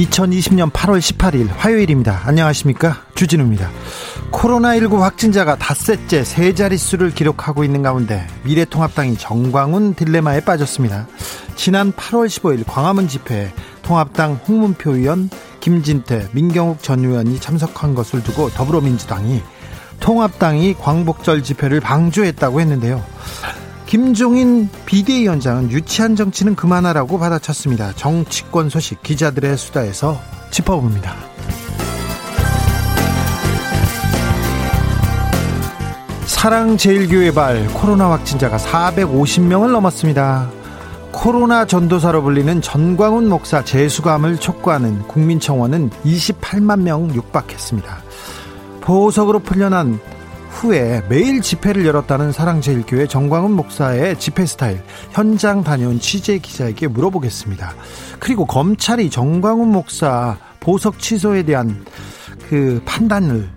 2020년 8월 18일 화요일입니다. 안녕하십니까? 주진우입니다. 코로나19 확진자가 닷새째 세 자릿수를 기록하고 있는 가운데 미래통합당이 정광훈 딜레마에 빠졌습니다. 지난 8월 15일 광화문 집회에 통합당 홍문표 의원, 김진태, 민경욱 전 의원이 참석한 것을 두고 더불어민주당이 통합당이 광복절 집회를 방조했다고 했는데요. 김종인 비대위원장은 유치한 정치는 그만하라고 받아쳤습니다. 정치권 소식 기자들의 수다에서 짚어봅니다. 사랑제일교회 발 코로나 확진자가 450명을 넘었습니다. 코로나 전도사로 불리는 전광훈 목사 재수감을 촉구하는 국민청원은 28만 명 육박했습니다. 보석으로 풀려난 후에 매일 집회를 열었다는 사랑제일교회 정광훈 목사의 집회 스타일 현장 다녀온 취재 기자에게 물어보겠습니다. 그리고 검찰이 정광훈 목사 보석 취소에 대한 그 판단을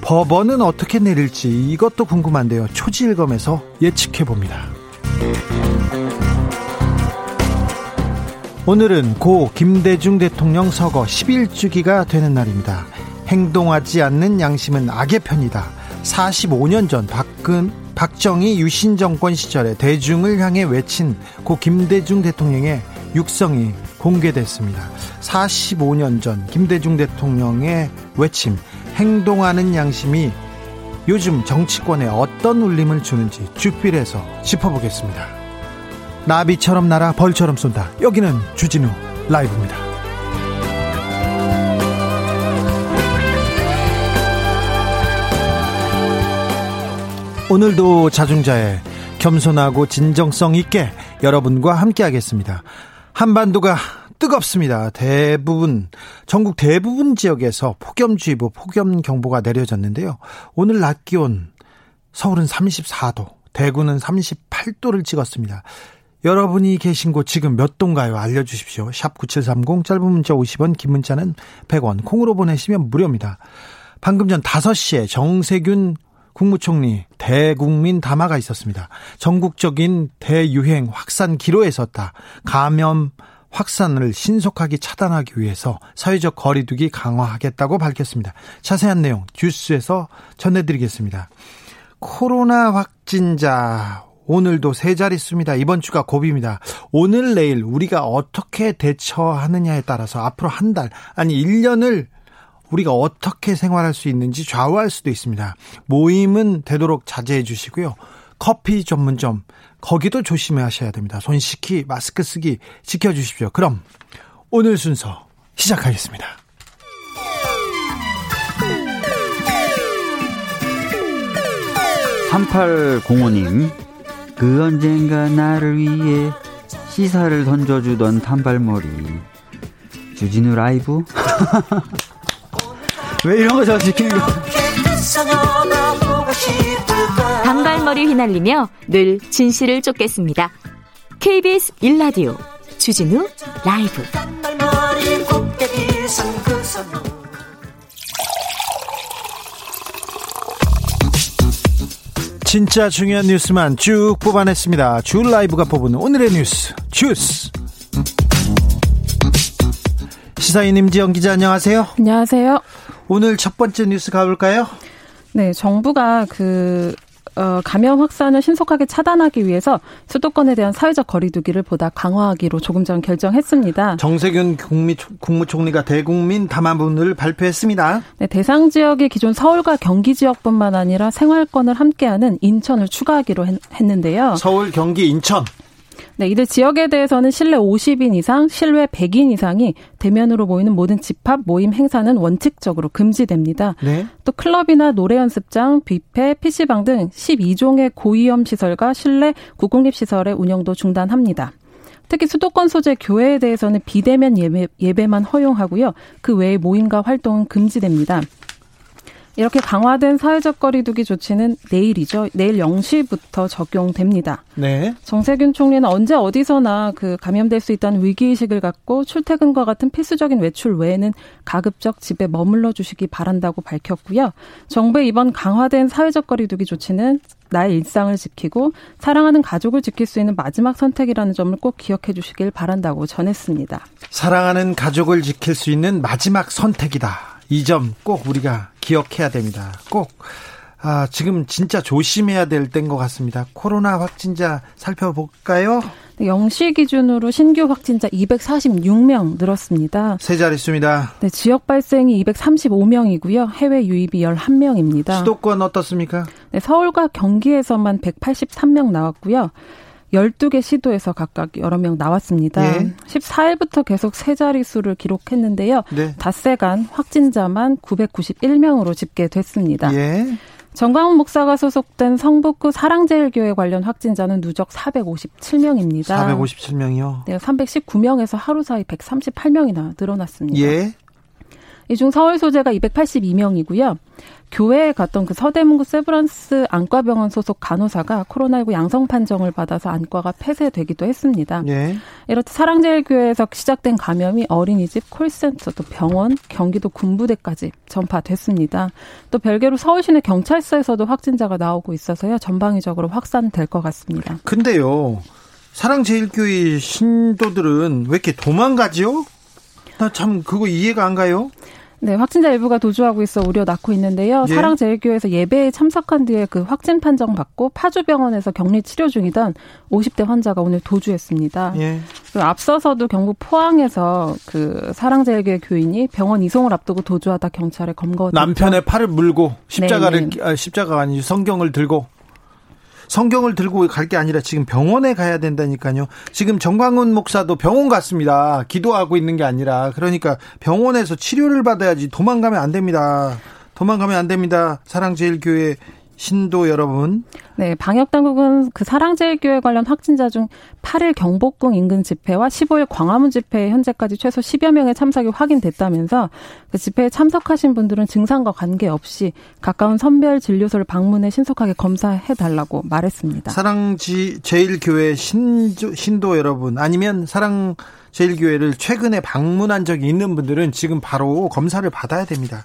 법원은 어떻게 내릴지 이것도 궁금한데요. 초지일검에서 예측해 봅니다. 오늘은 고 김대중 대통령 서거 11주기가 되는 날입니다. 행동하지 않는 양심은 악의 편이다. 45년 전 박근 박정희 유신 정권 시절에 대중을 향해 외친 고 김대중 대통령의 육성이 공개됐습니다. 45년 전 김대중 대통령의 외침 행동하는 양심이 요즘 정치권에 어떤 울림을 주는지 주필에서 짚어보겠습니다. 나비처럼 날아 벌처럼 쏜다. 여기는 주진우 라이브입니다. 오늘도 자중자의 겸손하고 진정성 있게 여러분과 함께 하겠습니다. 한반도가 뜨겁습니다. 대부분 전국 대부분 지역에서 폭염주의보, 폭염경보가 내려졌는데요. 오늘 낮 기온 서울은 34도, 대구는 38도를 찍었습니다. 여러분이 계신 곳 지금 몇 동가요? 알려주십시오. 샵 9730 짧은 문자 50원, 긴 문자는 100원. 콩으로 보내시면 무료입니다. 방금 전 5시에 정세균 국무총리 대국민 담화가 있었습니다. 전국적인 대유행 확산 기로에 섰다. 감염 확산을 신속하게 차단하기 위해서 사회적 거리두기 강화하겠다고 밝혔습니다. 자세한 내용 뉴스에서 전해드리겠습니다. 코로나 확진자 오늘도 세 자릿수입니다. 이번 주가 고비입니다. 오늘 내일 우리가 어떻게 대처하느냐에 따라서 앞으로 한 달, 아니 1년을 우리가 어떻게 생활할 수 있는지 좌우할 수도 있습니다. 모임은 되도록 자제해 주시고요. 커피 전문점 거기도 조심하셔야 됩니다. 손 씻기, 마스크 쓰기 지켜 주십시오. 그럼 오늘 순서 시작하겠습니다. 3805님, 그 언젠가 나를 위해 시사를 던져주던 단발머리. 주진우 라이브? 왜 이런 거저 시키는 거? 단발머리 휘날리며 늘 진실을 쫓겠습니다. KBS 일라디오 주진우 라이브. 진짜 중요한 뉴스만 쭉 뽑아냈습니다. 주 라이브가 뽑은 오늘의 뉴스 주스. 시사인 임지영 기자 안녕하세요. 안녕하세요. 오늘 첫 번째 뉴스 가볼까요? 네, 정부가 그 어, 감염 확산을 신속하게 차단하기 위해서 수도권에 대한 사회적 거리두기를 보다 강화하기로 조금 전 결정했습니다. 정세균 국무총리가 대국민 담화문을 발표했습니다. 네, 대상 지역이 기존 서울과 경기 지역뿐만 아니라 생활권을 함께하는 인천을 추가하기로 했, 는데요 서울, 경기, 인천. 네, 이들 지역에 대해서는 실내 50인 이상, 실외 100인 이상이 대면으로 모이는 모든 집합, 모임, 행사는 원칙적으로 금지됩니다. 네. 또 클럽이나 노래 연습장, 뷔페, PC방 등 12종의 고위험 시설과 실내 구공립 시설의 운영도 중단합니다. 특히 수도권 소재 교회에 대해서는 비대면 예배, 예배만 허용하고요. 그 외에 모임과 활동은 금지됩니다. 이렇게 강화된 사회적 거리두기 조치는 내일이죠. 내일 0시부터 적용됩니다. 네. 정세균 총리는 언제 어디서나 그 감염될 수 있다는 위기의식을 갖고 출퇴근과 같은 필수적인 외출 외에는 가급적 집에 머물러 주시기 바란다고 밝혔고요. 정부의 이번 강화된 사회적 거리두기 조치는 나의 일상을 지키고 사랑하는 가족을 지킬 수 있는 마지막 선택이라는 점을 꼭 기억해 주시길 바란다고 전했습니다. 사랑하는 가족을 지킬 수 있는 마지막 선택이다. 이 점 꼭 우리가 기억해야 됩니다. 꼭 아, 지금 진짜 조심해야 될 때인 것 같습니다. 코로나 확진자 살펴볼까요? 0시 기준으로 신규 확진자 246명 늘었습니다. 세 자릿수입니다. 네, 지역 발생이 235명이고요. 해외 유입이 11명입니다. 수도권 어떻습니까? 네, 서울과 경기에서만 183명 나왔고요. 12개 시도에서 각각 여러 명 나왔습니다. 예. 14일부터 계속 세 자릿수를 기록했는데요. 네. 닷새간 확진자만 991명으로 집계됐습니다. 예. 정광훈 목사가 소속된 성북구 사랑제일교회 관련 확진자는 누적 457명입니다. 457명이요. 네, 319명에서 하루 사이 138명이나 늘어났습니다. 예. 이 중 서울 소재가 282명이고요. 교회에 갔던 그 서대문구 세브란스 안과병원 소속 간호사가 코로나19 양성 판정을 받아서 안과가 폐쇄되기도 했습니다. 예. 이렇듯 사랑제일교회에서 시작된 감염이 어린이집, 콜센터, 또 병원, 경기도 군부대까지 전파됐습니다. 또 별개로 서울시내 경찰서에서도 확진자가 나오고 있어서요. 전방위적으로 확산될 것 같습니다. 근데요. 사랑제일교회 신도들은 왜 이렇게 도망가죠? 나참 그거 이해가 안 가요. 네, 확진자 일부가 도주하고 있어 우려 낳고 있는데요. 예. 사랑제일교회에서 예배에 참석한 뒤에 그 확진 판정 받고 파주병원에서 격리 치료 중이던 50대 환자가 오늘 도주했습니다. 예. 앞서서도 경북 포항에서 그 사랑제일교회 교인이 병원 이송을 앞두고 도주하다 경찰에 검거 남편의 팔을 물고 십자가를 네, 아, 십자가가 아니죠 성경을 들고 성경을 들고 갈 게 아니라 지금 병원에 가야 된다니까요. 지금 정광훈 목사도 병원 갔습니다. 기도하고 있는 게 아니라 그러니까 병원에서 치료를 받아야지 도망가면 안 됩니다. 도망가면 안 됩니다. 사랑제일교회 신도 여러분. 네, 방역 당국은 그 사랑제일교회 관련 확진자 중 8일 경복궁 인근 집회와 15일 광화문 집회에 현재까지 최소 10여 명의 참석이 확인됐다면서 그 집회에 참석하신 분들은 증상과 관계없이 가까운 선별 진료소를 방문해 신속하게 검사해 달라고 말했습니다. 사랑지 제일교회 신조, 신도 여러분 아니면 사랑 제일교회를 최근에 방문한 적이 있는 분들은 지금 바로 검사를 받아야 됩니다.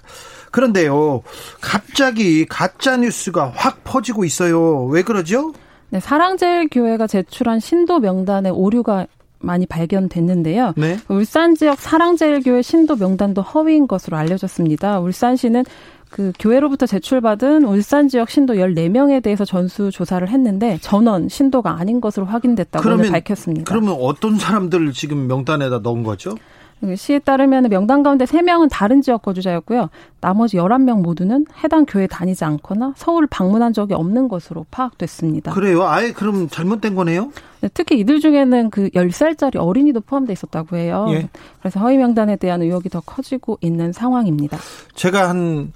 그런데요, 갑자기 가짜 뉴스가 확 퍼지고 있어요. 왜 그러죠? 네, 사랑제일교회가 제출한 신도 명단에 오류가 많이 발견됐는데요. 네. 울산 지역 사랑제일교회 신도 명단도 허위인 것으로 알려졌습니다. 울산시는 그 교회로부터 제출받은 울산 지역 신도 14명에 대해서 전수 조사를 했는데 전원 신도가 아닌 것으로 확인됐다고 오늘 밝혔습니다. 그러면 어떤 사람들을 지금 명단에다 넣은 거죠? 시에 따르면 명단 가운데 3명은 다른 지역 거주자였고요. 나머지 11명 모두는 해당 교회 다니지 않거나 서울을 방문한 적이 없는 것으로 파악됐습니다. 그래요? 아예 그럼 잘못된 거네요? 네, 특히 이들 중에는 그 10살짜리 어린이도 포함돼 있었다고 해요. 예. 그래서 허위 명단에 대한 의혹이 더 커지고 있는 상황입니다. 제가 한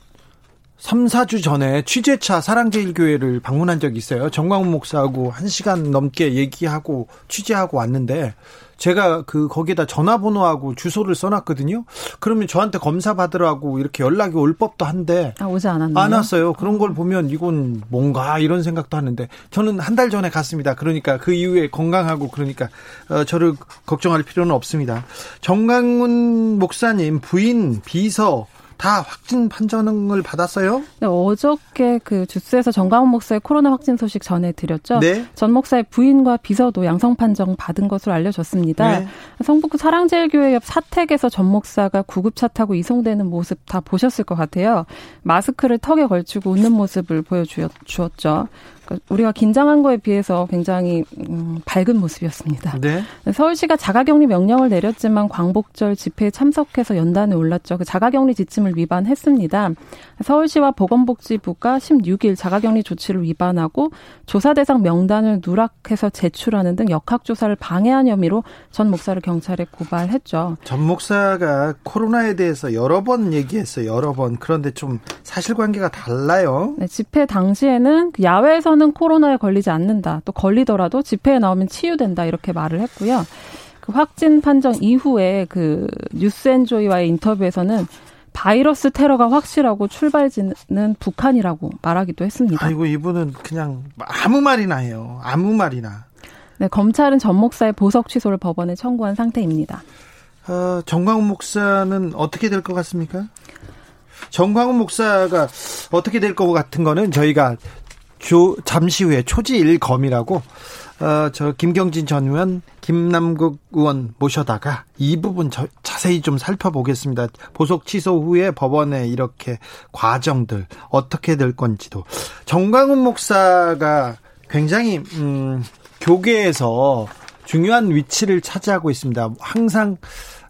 3, 4주 전에 취재차 사랑제일교회를 방문한 적이 있어요. 정광훈 목사하고 1시간 넘게 얘기하고 취재하고 왔는데 제가 그 거기에다 전화번호하고 주소를 써놨거든요. 그러면 저한테 검사 받으라고 이렇게 연락이 올 법도 한데 아, 오지 않았나요? 안 왔어요. 그런 걸 보면 이건 뭔가 이런 생각도 하는데 저는 한 달 전에 갔습니다. 그러니까 그 이후에 건강하고 그러니까 어, 저를 걱정할 필요는 없습니다. 정강훈 목사님 부인 비서 다 확진 판정을 받았어요? 네, 어저께 그 주스에서 정강훈 목사의 코로나 확진 소식 전해드렸죠. 네. 전 목사의 부인과 비서도 양성 판정 받은 것으로 알려졌습니다. 네. 성북구 사랑제일교회 옆 사택에서 전 목사가 구급차 타고 이송되는 모습 다 보셨을 것 같아요. 마스크를 턱에 걸치고 웃는 모습을 보여주었죠. 그러니까 우리가 긴장한 거에 비해서 굉장히 음, 밝은 모습이었습니다. 네. 서울시가 자가격리 명령을 내렸지만 광복절 집회에 참석해서 연단에 올랐죠. 그 자가격리 지침을 위반했습니다. 서울시와 보건복지부가 16일 자가격리 조치를 위반하고 조사 대상 명단을 누락해서 제출하는 등 역학조사를 방해한 혐의로 전 목사를 경찰에 고발했죠. 전 목사가 코로나에 대해서 여러 번 얘기했어요. 여러 번. 그런데 좀 사실관계가 달라요. 네, 집회 당시에는 야외에서 는 코로나에 걸리지 않는다. 또 걸리더라도 집회에 나오면 치유된다. 이렇게 말을 했고요. 그 확진 판정 이후에 그 뉴스엔조이와의 인터뷰에서는 바이러스 테러가 확실하고 출발지는 북한이라고 말하기도 했습니다. 아이고 이분은 그냥 아무 말이나 해요. 아무 말이나. 네, 검찰은 전 목사의 보석 취소를 법원에 청구한 상태입니다. 어, 정광훈 목사는 어떻게 될 것 같습니까? 정광훈 목사가 어떻게 될 것 같은 거는 저희가 조, 잠시 후에 초지일검이라고 어, 저 김경진 전 의원, 김남국 의원 모셔다가 이 부분 저, 자세히 좀 살펴보겠습니다. 보석 취소 후에 법원에 이렇게 과정들 어떻게 될 건지도 정광훈 목사가 굉장히 음, 교계에서 중요한 위치를 차지하고 있습니다. 항상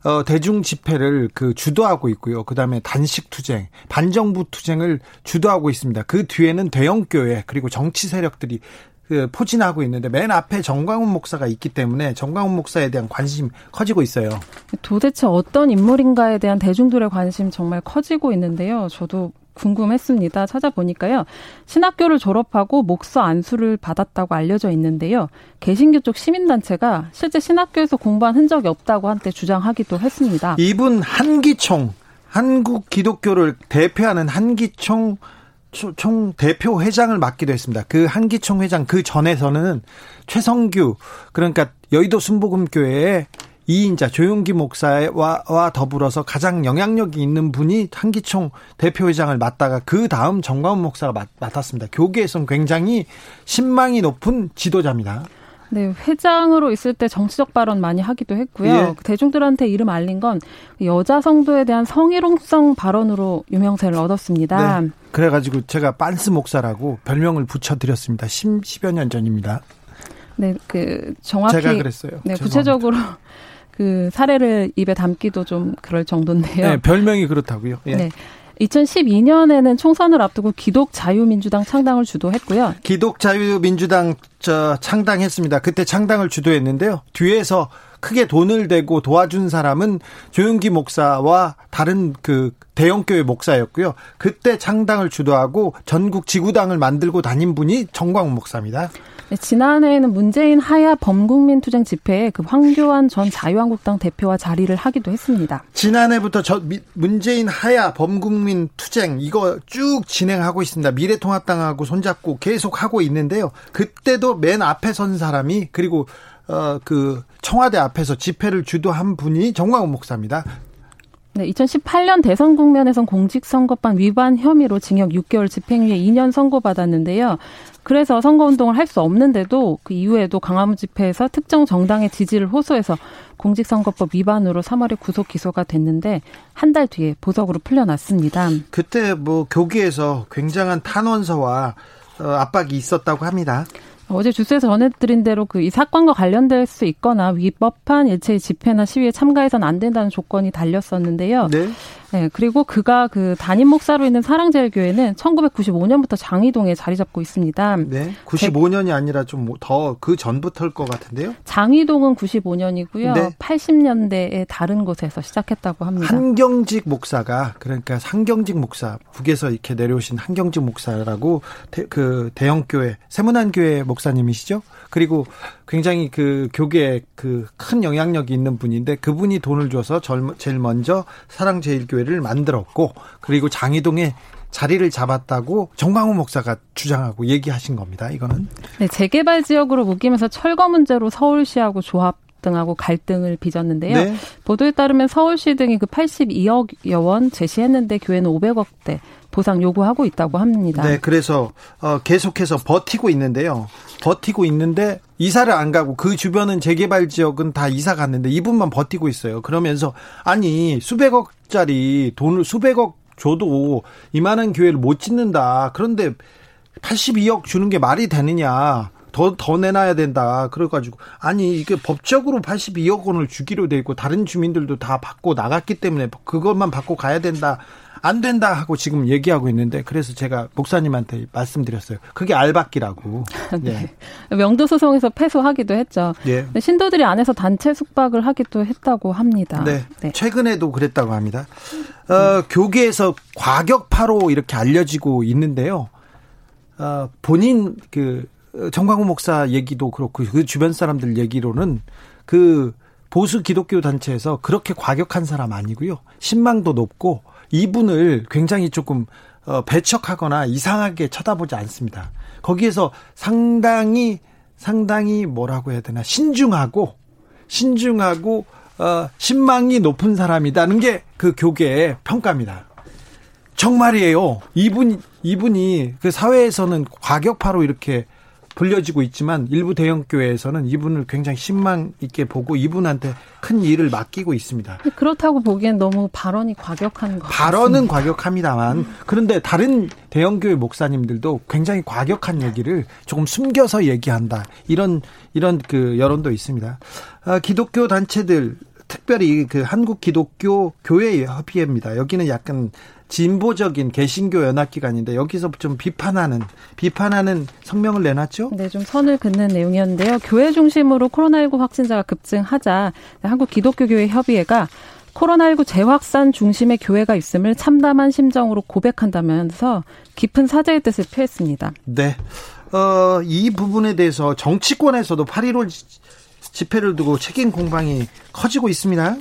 어, 대중 집회를 그 주도하고 있고요. 그 다음에 단식 투쟁, 반정부 투쟁을 주도하고 있습니다. 그 뒤에는 대형 교회 그리고 정치 세력들이 그 포진하고 있는데 맨 앞에 정광훈 목사가 있기 때문에 정광훈 목사에 대한 관심 커지고 있어요. 도대체 어떤 인물인가에 대한 대중들의 관심 정말 커지고 있는데요. 저도 궁금했습니다. 찾아보니까요. 신학교를 졸업하고 목사 안수를 받았다고 알려져 있는데요. 개신교 쪽 시민단체가 실제 신학교에서 공부한 흔적이 없다고 한때 주장하기도 했습니다. 이분 한기총, 한국 기독교를 대표하는 한기총 총 대표 회장을 맡기도 했습니다. 그 한기총 회장 그 전에서는 최성규 그러니까 여의도 순복음교회의 이인자 조용기 목사와 와 더불어서 가장 영향력이 있는 분이 한기총 대표회장을 맡다가 그 다음 정광훈 목사가 맡, 맡았습니다. 교계에서는 굉장히 신망이 높은 지도자입니다. 네, 회장으로 있을 때 정치적 발언 많이 하기도 했고요. 예. 대중들한테 이름 알린 건 여자 성도에 대한 성희롱성 발언으로 유명세를 얻었습니다. 네, 그래가지고 제가 빤스 목사라고 별명을 붙여드렸습니다. 10, 10여 년 전입니다. 네, 그 정확히 제가 그랬어요. 네, 죄송합니다. 구체적으로 그 사례를 입에 담기도 좀 그럴 정도인데요. 네, 별명이 그렇다고요. 예. 네. 2012년에는 총선을 앞두고 기독 자유민주당 창당을 주도했고요. 기독 자유민주당 저 창당했습니다. 그때 창당을 주도했는데요. 뒤에서 크게 돈을 대고 도와준 사람은 조용기 목사와 다른 그 대형교회 목사였고요. 그때 창당을 주도하고 전국 지구당을 만들고 다닌 분이 정광훈 목사입니다. 네, 지난해에는 문재인 하야 범국민 투쟁 집회에 그 황교안 전 자유한국당 대표와 자리를 하기도 했습니다. 지난해부터 저 문재인 하야 범국민 투쟁 이거 쭉 진행하고 있습니다. 미래통합당하고 손잡고 계속 하고 있는데요. 그때도 맨 앞에 선 사람이 그리고 어 그 청와대 앞에서 집회를 주도한 분이 정광훈 목사입니다. 네, 2018년 대선 국면에선 공직선거법 위반 혐의로 징역 6개월 집행유예 2년 선고받았는데요. 그래서 선거운동을 할 수 없는데도 그 이후에도 강화문 집회에서 특정 정당의 지지를 호소해서 공직선거법 위반으로 3월에 구속 기소가 됐는데 한 달 뒤에 보석으로 풀려났습니다. 그때 뭐 교계에서 굉장한 탄원서와 어, 압박이 있었다고 합니다. 어제 주스에서 전해드린 대로 그 이 사건과 관련될 수 있거나 위법한 일체의 집회나 시위에 참가해서는 안 된다는 조건이 달렸었는데요. 네. 네, 그리고 그가 그 담임 목사로 있는 사랑제일교회는 1995년부터 장희동에 자리 잡고 있습니다. 네. 95년이 아니라 좀 더 그 전부터일 것 같은데요. 장희동은 95년이고요. 네. 80년대에 다른 곳에서 시작했다고 합니다. 한경직 목사가 그러니까 한경직 목사 북에서 이렇게 내려오신 한경직 목사라고 대, 그 대형 교회 세문안 교회 목사님이시죠. 그리고 굉장히 그 교계에 그 큰 영향력이 있는 분인데 그분이 돈을 줘서 제일 먼저 사랑제일교회 를 만들었고 그리고 장희동에 자리를 잡았다고 정광훈 목사가 주장하고 얘기하신 겁니다. 이거는 네, 재개발 지역으로 묶이면서 철거 문제로 서울시하고 조합 등하고 갈등을 빚었는데요. 네. 보도에 따르면 서울시 등이 그 82억여 원 제시했는데 교회는 500억대 보상 요구하고 있다고 합니다. 네, 그래서 어, 계속해서 버티고 있는데요. 버티고 있는데 이사를 안 가고 그 주변은 재개발 지역은 다 이사 갔는데 이분만 버티고 있어요. 그러면서 아니 수백억짜리 돈을 수백억 줘도 이만한 교회를 못 짓는다. 그런데 82억 주는 게 말이 되느냐. 더, 더 내놔야 된다. 그래가지고, 아니, 이게 법적으로 82억 원을 주기로 돼 있고, 다른 주민들도 다 받고 나갔기 때문에 그것만 받고 가야 된다. 안 된다 하고 지금 얘기하고 있는데 그래서 제가 목사님한테 말씀드렸어요. 그게 알박기라고. 네. 네. 명도 소송에서 패소하기도 했죠. 예. 신도들이 안에서 단체 숙박을 하기도 했다고 합니다. 네. 네. 최근에도 그랬다고 합니다. 어, 교계에서 과격파로 이렇게 알려지고 있는데요. 어, 본인 그 정광훈 목사 얘기도 그렇고 그 주변 사람들 얘기로는 그 보수 기독교 단체에서 그렇게 과격한 사람 아니고요. 신망도 높고 이분을 굉장히 조금 어, 배척하거나 이상하게 쳐다보지 않습니다. 거기에서 상당히 상당히 뭐라고 해야 되나 신중하고 신중하고 어, 신망이 높은 사람이다는 게 그 교계의 평가입니다. 정말이에요. 이분 이분이 그 사회에서는 과격파로 이렇게 불려지고 있지만 일부 대형 교회에서는 이분을 굉장히 신망 있게 보고 이분한테 큰 일을 맡기고 있습니다. 그렇다고 보기엔 너무 발언이 과격한 것 발언은 같습니다. 과격합니다만 그런데 다른 대형 교회 목사님들도 굉장히 과격한 얘기를 조금 숨겨서 얘기한다. 이런 이런 그 여론도 있습니다. 아, 기독교 단체들 특별히 그 한국 기독교 교회 협의회입니다. 여기는 약간 진보적인 개신교 연합기관인데 여기서 좀 비판하는 비판하는 성명을 내놨죠? 네, 좀 선을 긋는 내용이었는데요. 교회 중심으로 코로나19 확진자가 급증하자 한국 기독교 교회 협의회가 코로나19 재확산 중심의 교회가 있음을 참담한 심정으로 고백한다면서 깊은 사죄의 뜻을 표했습니다. 네. 어, 이 부분에 대해서 정치권에서도 8.15 집회를 두고 책임 공방이 커지고 있습니다.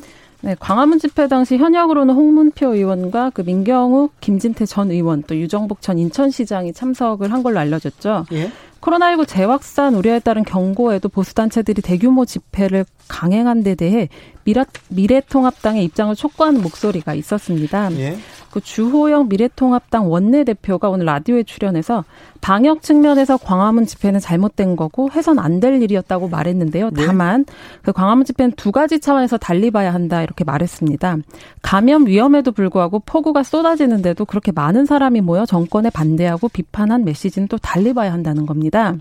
네, 광화문 집회 당시 현역으로는 홍문표 의원과 그 민경욱, 김진태 전 의원 또 유정복 전 인천시장이 참석을 한 걸로 알려졌죠. 예? 코로나19 재확산 우려에 따른 경고에도 보수단체들이 대규모 집회를 강행한 데 대해 미라, 미래통합당의 입장을 촉구하는 목소리가 있었습니다. 예? 그 주호영 미래통합당 원내대표가 오늘 라디오에 출연해서 방역 측면에서 광화문 집회는 잘못된 거고 해선 안 될 일이었다고 말했는데요. 네. 다만 그 광화문 집회는 두 가지 차원에서 달리 봐야 한다 이렇게 말했습니다. 감염 위험에도 불구하고 폭우가 쏟아지는데도 그렇게 많은 사람이 모여 정권에 반대하고 비판한 메시지는 또 달리 봐야 한다는 겁니다.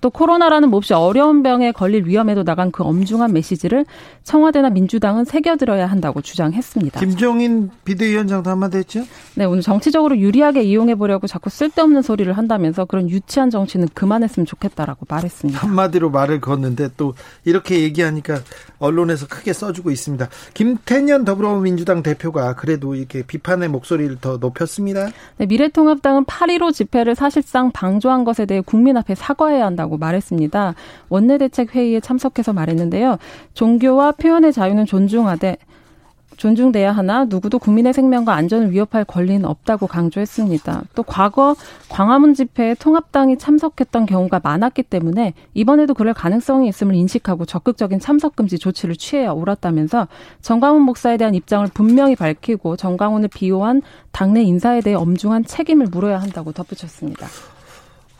또 코로나라는 몹시 어려운 병에 걸릴 위험에도 나간 그 엄중한 메시지를 청와대나 민주당은 새겨들어야 한다고 주장했습니다. 김종인 비대위원장도 한마디 했죠? 네, 오늘 정치적으로 유리하게 이용해 보려고 자꾸 쓸데없는 소리를 한다면서 그런 유치한 정치는 그만했으면 좋겠다라고 말했습니다. 한마디로 말을 걷는데 또 이렇게 얘기하니까 언론에서 크게 써주고 있습니다. 김태년 더불어민주당 대표가 그래도 이렇게 비판의 목소리를 더 높였습니다. 네, 미래통합당은 8.15 집회를 사실상 방조한 것에 대해 국민 앞에 사과해야 한다고 말했습니다. 원내대책 회의에 참석해서 말했는데요. 종교와 표현의 자유는 존중하되 존중돼야 하나 누구도 국민의 생명과 안전을 위협할 권리는 없다고 강조했습니다. 또 과거 광화문 집회에 통합당이 참석했던 경우가 많았기 때문에 이번에도 그럴 가능성이 있음을 인식하고 적극적인 참석 금지 조치를 취해야 옳았다면서 정광훈 목사에 대한 입장을 분명히 밝히고 정광훈을 비호한 당내 인사에 대해 엄중한 책임을 물어야 한다고 덧붙였습니다.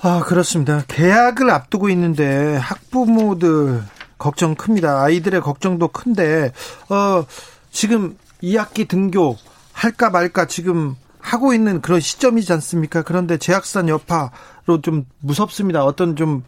아, 그렇습니다. 계약을 앞두고 있는데 학부모들 걱정 큽니다. 아이들의 걱정도 큰데, 어, 지금 2학기 등교 할까 말까 지금 하고 있는 그런 시점이지 않습니까? 그런데 재학산 여파로 좀 무섭습니다. 어떤 좀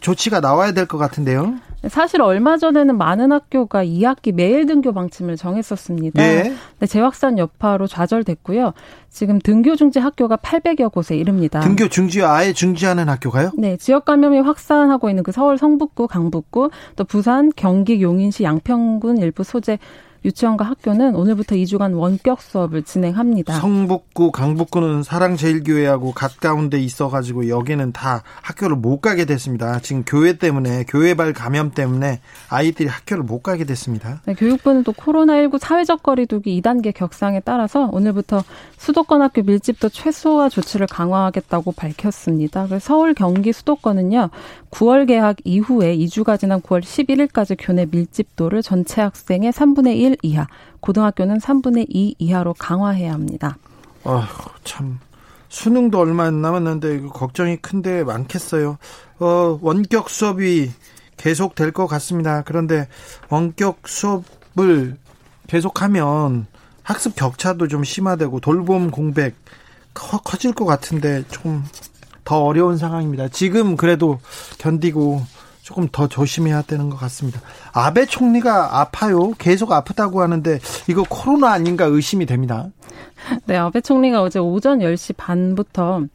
조치가 나와야 될 것 같은데요. 사실 얼마 전에는 많은 학교가 2학기 매일 등교 방침을 정했었습니다. 네. 네, 재확산 여파로 좌절됐고요. 지금 등교 중지 학교가 800여 곳에 이릅니다. 등교 중지 아예 중지하는 학교가요? 네, 지역 감염이 확산하고 있는 그 서울 성북구, 강북구, 또 부산, 경기, 용인시, 양평군 일부 소재 유치원과 학교는 오늘부터 2주간 원격 수업을 진행합니다. 성북구, 강북구는 사랑제일교회하고 가까운 데 있어가지고 여기는 다 학교를 못 가게 됐습니다. 지금 교회 때문에, 교회발 감염 때문에 아이들이 학교를 못 가게 됐습니다. 네, 교육부는 또 코로나19 사회적 거리두기 2단계 격상에 따라서 오늘부터 수도권 학교 밀집도 최소화 조치를 강화하겠다고 밝혔습니다. 서울, 경기 수도권은요, 9월 개학 이후에 2주가 지난 9월 11일까지 교내 밀집도를 전체 학생의 3분의 1 1 이하, 고등학교는 3분의 2 이하로 강화해야 합니다. 아, 참 수능도 얼마 안 남았는데 걱정이 큰데 많겠어요. 어, 원격 수업이 계속 될 것 같습니다. 그런데 원격 수업을 계속하면 학습 격차도 좀 심화되고 돌봄 공백 커, 커질 것 같은데 좀 더 어려운 상황입니다. 지금 그래도 견디고 조금 더 조심해야 되는 것 같습니다. 아베 총리가 아파요. 계속 아프다고 하는데 이거 코로나 아닌가 의심이 됩니다. 네, 아베 총리가 어제 오전 10시 반부터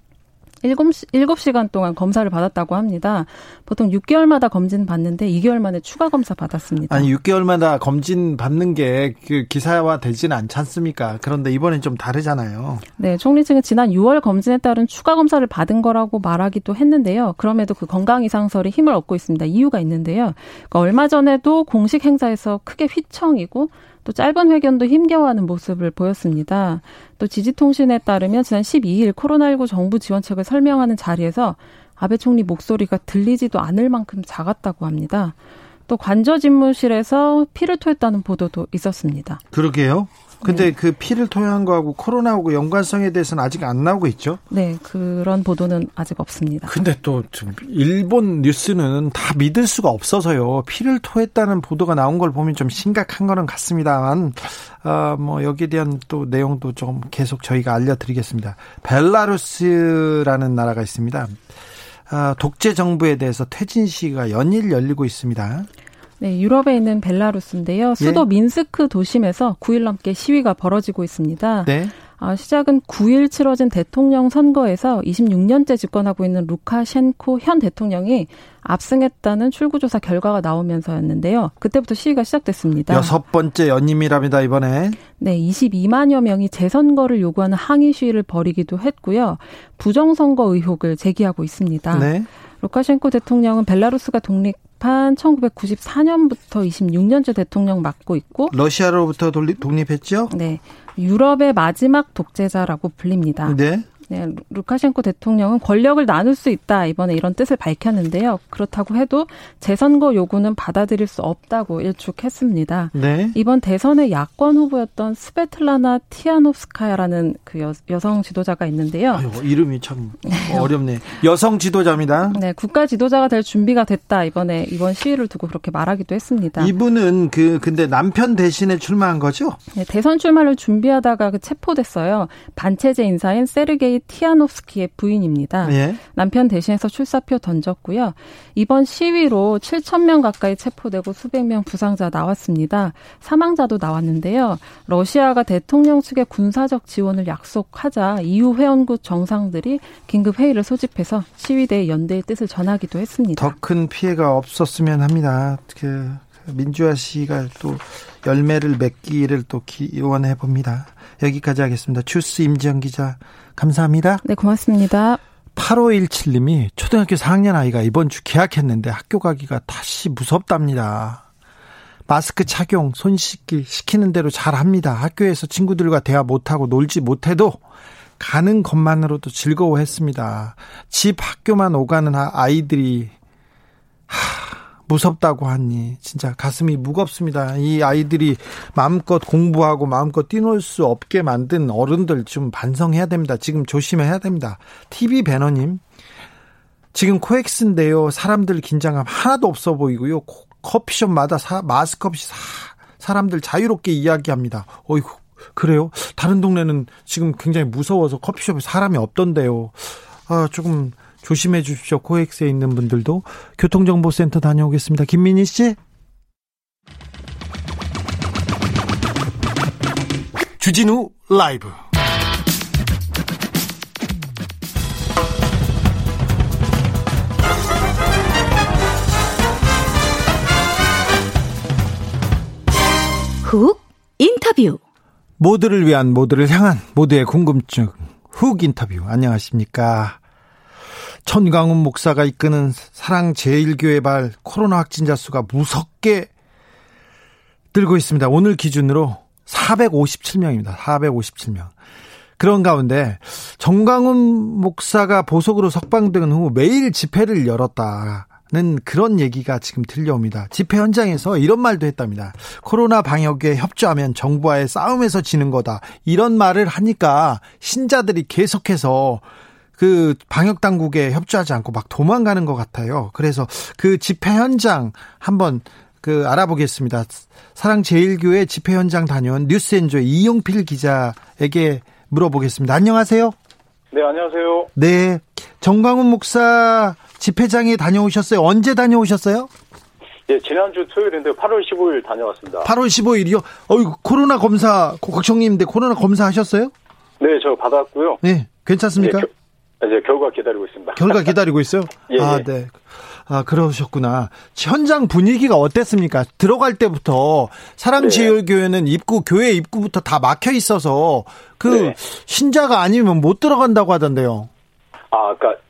7시, 7시간 동안 검사를 받았다고 합니다. 보통 6개월마다 검진 받는데 2개월 만에 추가 검사 받았습니다. 아니, 6개월마다 검진 받는 게 그 기사화 되지는 않지 않습니까? 그런데 이번엔 좀 다르잖아요. 네, 총리 측은 지난 6월 검진에 따른 추가 검사를 받은 거라고 말하기도 했는데요. 그럼에도 그 건강 이상설이 힘을 얻고 있습니다. 이유가 있는데요. 그러니까 얼마 전에도 공식 행사에서 크게 휘청이고 또 짧은 회견도 힘겨워하는 모습을 보였습니다. 또 지지통신에 따르면 지난 12일 코로나19 정부 지원책을 설명하는 자리에서 아베 총리 목소리가 들리지도 않을 만큼 작았다고 합니다. 또 관저 집무실에서 피를 토했다는 보도도 있었습니다. 그러게요. 근데 네. 그 피를 토한 거하고 코로나하고 연관성에 대해서는 아직 안 나오고 있죠? 네, 그런 보도는 아직 없습니다. 근데 또 일본 뉴스는 다 믿을 수가 없어서요. 피를 토했다는 보도가 나온 걸 보면 좀 심각한 거는 같습니다만, 어, 뭐 여기에 대한 또 내용도 좀 계속 저희가 알려드리겠습니다. 벨라루스라는 나라가 있습니다. 아, 독재 정부에 대해서 퇴진 시가 연일 열리고 있습니다. 네, 유럽에 있는 벨라루스인데요. 수도 예? 민스크 도심에서 9일 넘게 시위가 벌어지고 있습니다. 네. 아, 시작은 9일 치러진 대통령 선거에서 26년째 집권하고 있는 루카셴코 현 대통령이 압승했다는 출구조사 결과가 나오면서였는데요. 그때부터 시위가 시작됐습니다. 여섯 번째 연임이랍니다, 이번에. 네, 22만여 명이 재선거를 요구하는 항의 시위를 벌이기도 했고요. 부정선거 의혹을 제기하고 있습니다. 네. 루카셴코 대통령은 벨라루스가 독립 한 1994년부터 26년째 대통령 맡고 있고 러시아로부터 독립했죠? 네. 유럽의 마지막 독재자라고 불립니다. 네. 네, 루카셴코 대통령은 권력을 나눌 수 있다 이번에 이런 뜻을 밝혔는데요. 그렇다고 해도 재선거 요구는 받아들일 수 없다고 일축했습니다. 네. 이번 대선의 야권 후보였던 스베틀라나 티아노스카야라는 그 여, 여성 지도자가 있는데요. 아유, 이름이 참 어렵네. 여성 지도자입니다. 네, 국가 지도자가 될 준비가 됐다 이번에 이번 시위를 두고 그렇게 말하기도 했습니다. 이분은 그 근데 남편 대신에 출마한 거죠? 네, 대선 출마를 준비하다가 그 체포됐어요. 반체제 인사인 세르게이 티아노스키의 부인입니다. 예. 남편 대신해서 출사표 던졌고요. 이번 시위로 7천 명 가까이 체포되고 수백 명 부상자 나왔습니다. 사망자도 나왔는데요. 러시아가 대통령 측의 군사적 지원을 약속하자 EU 회원국 정상들이 긴급 회의를 소집해서 시위대의 연대의 뜻을 전하기도 했습니다. 더 큰 피해가 없었으면 합니다. 그 민주화 씨가 또 열매를 맺기를 또 기원해 봅니다. 여기까지 하겠습니다. 추스 임지영 기자 감사합니다. 네, 고맙습니다. 8517님이 초등학교 4학년 아이가 이번 주 개학했는데 학교 가기가 다시 무섭답니다. 마스크 착용, 손 씻기 시키는 대로 잘 합니다. 학교에서 친구들과 대화 못하고 놀지 못해도 가는 것만으로도 즐거워했습니다. 집 학교만 오가는 아이들이 하, 무섭다고 하니 진짜 가슴이 무겁습니다. 이 아이들이 마음껏 공부하고 마음껏 뛰놀 수 없게 만든 어른들 좀 반성해야 됩니다. 지금 조심해야 됩니다. TV 배너님 지금 코엑스인데요. 사람들 긴장감 하나도 없어 보이고요. 커피숍마다 사, 마스크 없이 사, 사람들 자유롭게 이야기합니다. 어이구 그래요? 다른 동네는 지금 굉장히 무서워서 커피숍에 사람이 없던데요. 아, 조금 조심해 주십시오. 코엑스에 있는 분들도 교통정보센터 다녀오겠습니다. 김민희 씨. 주진우 라이브. 훅 인터뷰. 모두를 위한 모두를 향한 모두의 궁금증. 훅 인터뷰. 안녕하십니까. 천광훈 목사가 이끄는 사랑 제일교회발 코로나 확진자 수가 무섭게 늘고 있습니다. 오늘 기준으로 457명입니다. 457명. 그런 가운데 정광훈 목사가 보석으로 석방된 후 매일 집회를 열었다 는 그런 얘기가 지금 들려옵니다. 집회 현장에서 이런 말도 했답니다. 코로나 방역에 협조하면 정부와의 싸움에서 지는 거다. 이런 말을 하니까 신자들이 계속해서 그 방역 당국에 협조하지 않고 막 도망가는 것 같아요. 그래서 그 집회 현장 한번 그 알아보겠습니다. 사랑제일교회 집회 현장 다녀온 뉴스엔조의 이용필 기자에게 물어보겠습니다. 안녕하세요. 네, 안녕하세요. 네. 정광훈 목사 집회장에 다녀오셨어요? 언제 다녀오셨어요? 예, 지난주 토요일인데 8월 15일 다녀왔습니다. 8월 15일이요? 어이 코로나 검사, 걱정님인데 코로나 검사 하셨어요? 네, 저 받았고요. 네. 괜찮습니까? 예, 겨, 이제 결과 기다리고 있습니다. 결과 기다리고 있어요? 예, 아, 예. 네. 아, 그러셨구나. 현장 분위기가 어땠습니까? 들어갈 때부터 사랑제일교회는 입구, 교회 입구부터 다 막혀 있어서 그 네. 신자가 아니면 못 들어간다고 하던데요. 아, 그러니까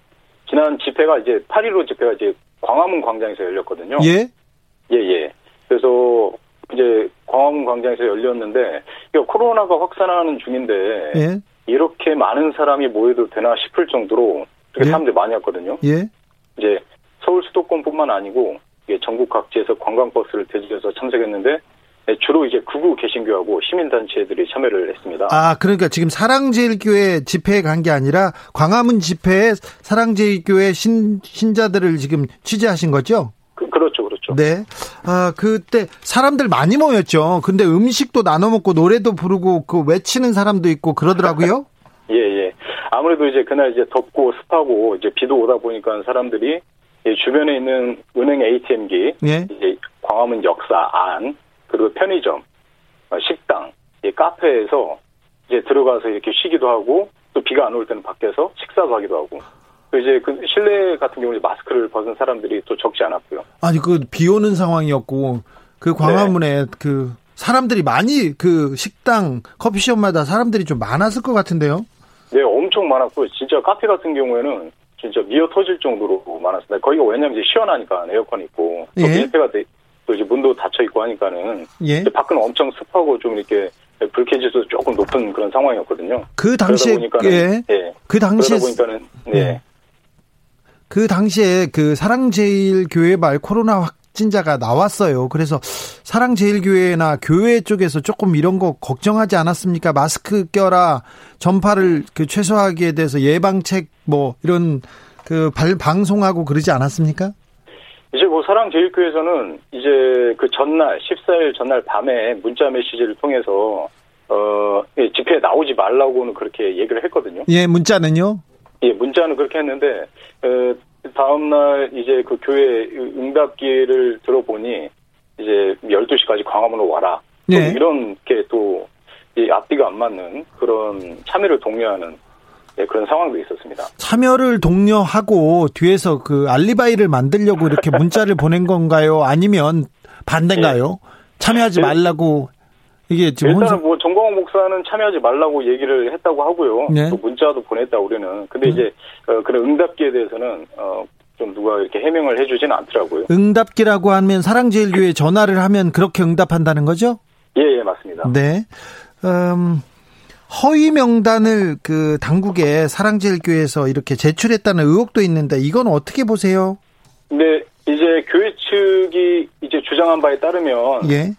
지난 집회가 이제 8.15 집회가 이제 광화문 광장에서 열렸거든요. 예? 예, 예. 그래서 이제 광화문 광장에서 열렸는데 코로나가 확산하는 중인데 예? 이렇게 많은 사람이 모여도 되나 싶을 정도로 이렇게 예? 사람들이 많이 왔거든요. 예? 이제 서울 수도권뿐만 아니고 전국 각지에서 관광버스를 대주해서 참석했는데 네, 주로 이제 극우 개신교하고 시민단체들이 참여를 했습니다. 아, 그러니까 지금 사랑제일교회 집회에 간 게 아니라 광화문 집회에 사랑제일교회 신, 신자들을 지금 취재하신 거죠? 그, 그렇죠, 그렇죠. 네. 아, 그때 사람들 많이 모였죠. 근데 음식도 나눠 먹고 노래도 부르고 그 외치는 사람도 있고 그러더라고요. 예, 예. 아무래도 이제 그날 이제 덥고 습하고 이제 비도 오다 보니까 사람들이 이 주변에 있는 은행 ATM기, 예. 이제 광화문 역사 안, 그리고 편의점, 어, 식당, 이 카페에서 이제 들어가서 이렇게 쉬기도 하고 또 비가 안 올 때는 밖에서 식사도 하기도 하고 또 이제 그 실내 같은 경우는 마스크를 벗은 사람들이 또 적지 않았고요. 아니 그 비 오는 상황이었고 그 광화문에 그 사람들이 많이 그 식당 커피숍마다 사람들이 좀 많았을 것 같은데요. 네, 엄청 많았고 진짜 카페 같은 경우에는 진짜 미어 터질 정도로 많았습니다. 거기가 왜냐면 이제 시원하니까 에어컨 있고 또 예. 밀폐가 돼, 또 이제 문도 닫혀 있고 하니까는 예. 밖은 엄청 습하고 좀 이렇게 불쾌지수 조금 높은 그런 상황이었거든요. 그 당시에 예. 예. 그 당시에 그러다 보니까는 네. 예. 그 당시에 그 사랑제일교회 말 코로나 확진자가 나왔어요. 그래서 사랑제일교회나 교회 쪽에서 조금 이런 거 걱정하지 않았습니까? 마스크 껴라, 전파를 그 최소화하기에 대해서 예방책 뭐 이런 그 발, 방송하고 그러지 않았습니까? 이제 뭐 사랑제일교회에서는 이제 그 전날 14일 전날 밤에 문자 메시지를 통해서 어 예, 집회에 나오지 말라고는 그렇게 얘기를 했거든요. 예, 문자는요? 예, 문자는 그렇게 했는데 어, 다음 날 이제 그 교회 응답기를 들어보니 이제 12시까지 광화문으로 와라. 또 예. 이런 게또 앞뒤가 안 맞는 그런 참여를 독려하는 예, 그런 상황도 있었습니다. 참여를 독려하고 뒤에서 그 알리바이를 만들려고 이렇게 문자를 보낸 건가요? 아니면 반대인가요? 참여하지 네. 말라고 이게 지금 일단은 혼선- 뭐 정광훈 목사는 참여하지 말라고 얘기를 했다고 하고요. 네. 또 문자도 보냈다 우리는. 근데 이제 어, 그런 응답기에 대해서는 어, 좀 누가 이렇게 해명을 해주지는 않더라고요. 응답기라고 하면 사랑제일교회 전화를 하면 그렇게 응답한다는 거죠? 예, 예, 맞습니다. 네. 음, 허위 명단을 그 당국에 사랑제일교회에서 이렇게 제출했다는 의혹도 있는데 이건 어떻게 보세요? 근데 이제 교회 측이 이제 주장한 바에 따르면 예.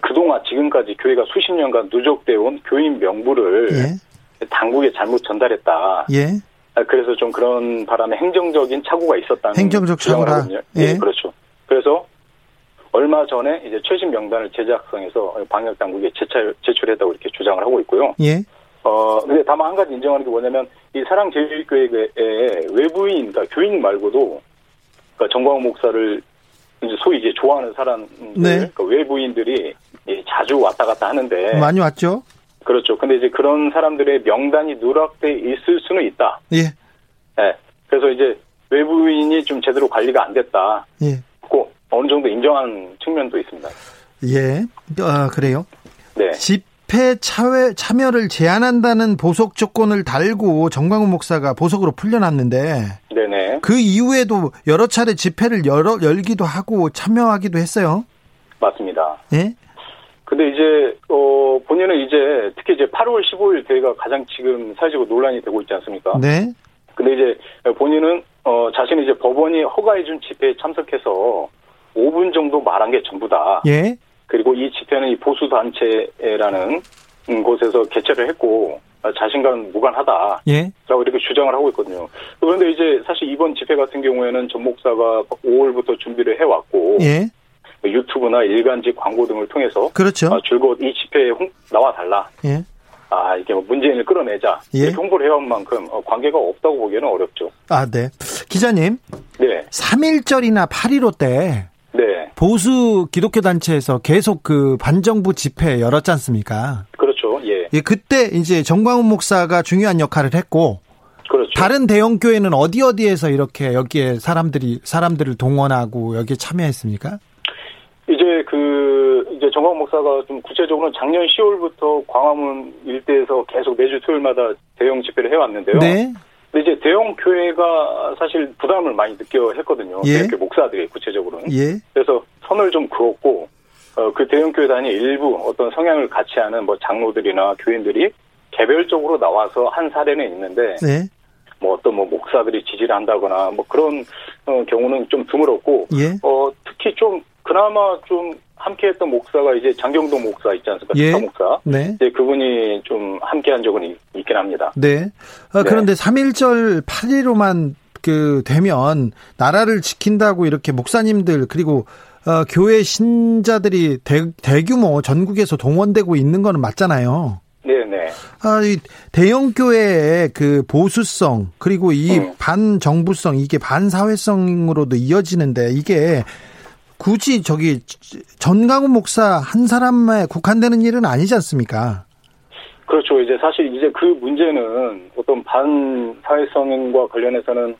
그동안 지금까지 교회가 수십 년간 누적돼 온 교인 명부를 예. 당국에 잘못 전달했다. 예. 아, 그래서 좀 그런 바람에 행정적인 착오가 있었다는 행정적. 하거든요. 예. 예, 그렇죠. 그래서 얼마 전에 이제 최신 명단을 제작성해서 방역 당국에 제출, 제출했다고 이렇게 주장을 하고 있고요. 예. 어, 근데 다만 한 가지 인정하는 게 뭐냐면 이 사랑제일교회의 외부인, 그러니까 교인 말고도 그러니까 정광훈 목사를 이제 소위 이제 좋아하는 사람들, 네. 그러니까 외부인들이 예, 자주 왔다 갔다 하는데 많이 왔죠? 그렇죠. 근데 이제 그런 사람들의 명단이 누락돼 있을 수는 있다. 예. 예. 그래서 이제 외부인이 좀 제대로 관리가 안 됐다. 예. 고 어느 정도 인정하는 측면도 있습니다. 예. 아, 그래요? 네. 집 회 참여, 참여를 제한한다는 보석 조건을 달고 정광훈 목사가 보석으로 풀려났는데 네네. 그 이후에도 여러 차례 집회를 열어, 열기도 하고 참여하기도 했어요. 맞습니다. 예? 근데 이제 어 본인은 이제 특히 이제 8월 15일 대회가 가장 지금 사실적으로 논란이 되고 있지 않습니까? 네. 근데 이제 본인은 어 자신이 이제 법원이 허가해준 집회에 참석해서 5분 정도 말한 게 전부다. 예. 그리고 이 집회는 이 보수 단체라는 음, 곳에서 개최를 했고 어, 자신과는 무관하다. 예. 라고 이렇게 주장을 하고 있거든요. 그런데 이제 사실 이번 집회 같은 경우에는 전 목사가 5월부터 준비를 해왔고 예. 유튜브나 일간지 광고 등을 통해서 그렇죠. 아, 줄곧 이 집회에 홍- 나와달라. 예. 아 이게 뭐 문재인을 끌어내자 예. 이렇게 홍보를 해온 만큼 어, 관계가 없다고 보기에는 어렵죠. 아, 네. 기자님, 네, 3.1절이나 8.15때 네, 보수 기독교 단체에서 계속 그 반정부 집회 열었지 않습니까? 그렇죠. 예, 예, 그때 이제 정광훈 목사가 중요한 역할을 했고 그렇죠. 다른 대형 교회는 어디 어디에서 이렇게 여기에 사람들이 사람들을 동원하고 여기에 참여했습니까? 이제 그 이제 정광 목사가 좀 구체적으로는 작년 10월부터 광화문 일대에서 계속 매주 토요일마다 대형 집회를 해왔는데요. 네. 근데 이제 대형 교회가 사실 부담을 많이 느껴 했거든요. 예. 대형 목사들이 구체적으로는. 예. 그래서 선을 좀 그었고 어, 그 대형 교회 단위 일부 어떤 성향을 같이 하는 뭐 장로들이나 교인들이 개별적으로 나와서 한 사례는 있는데 네. 뭐 어떤 뭐 목사들이 지지를 한다거나 뭐 그런 어, 경우는 좀 드물었고 예. 어, 특히 좀 그나마 좀 함께했던 목사가 이제 장경동 목사 있지 않습니까? 예. 예. 목사. 네. 이제 그분이 좀 함께한 적은 있, 있긴 합니다. 네. 어, 네. 그런데 3.1절 8.15만 그 되면 나라를 지킨다고 이렇게 목사님들 그리고 어, 교회 신자들이 대, 대규모 전국에서 동원되고 있는 거는 맞잖아요. 네네. 아, 이 대형 교회의 그 보수성 그리고 이 음. 반정부성 이게 반사회성으로도 이어지는데 이게 굳이 저기 전강훈 목사 한 사람에 국한되는 일은 아니지 않습니까? 그렇죠. 이제 사실 이제 그 문제는 어떤 반사회성과 관련해서는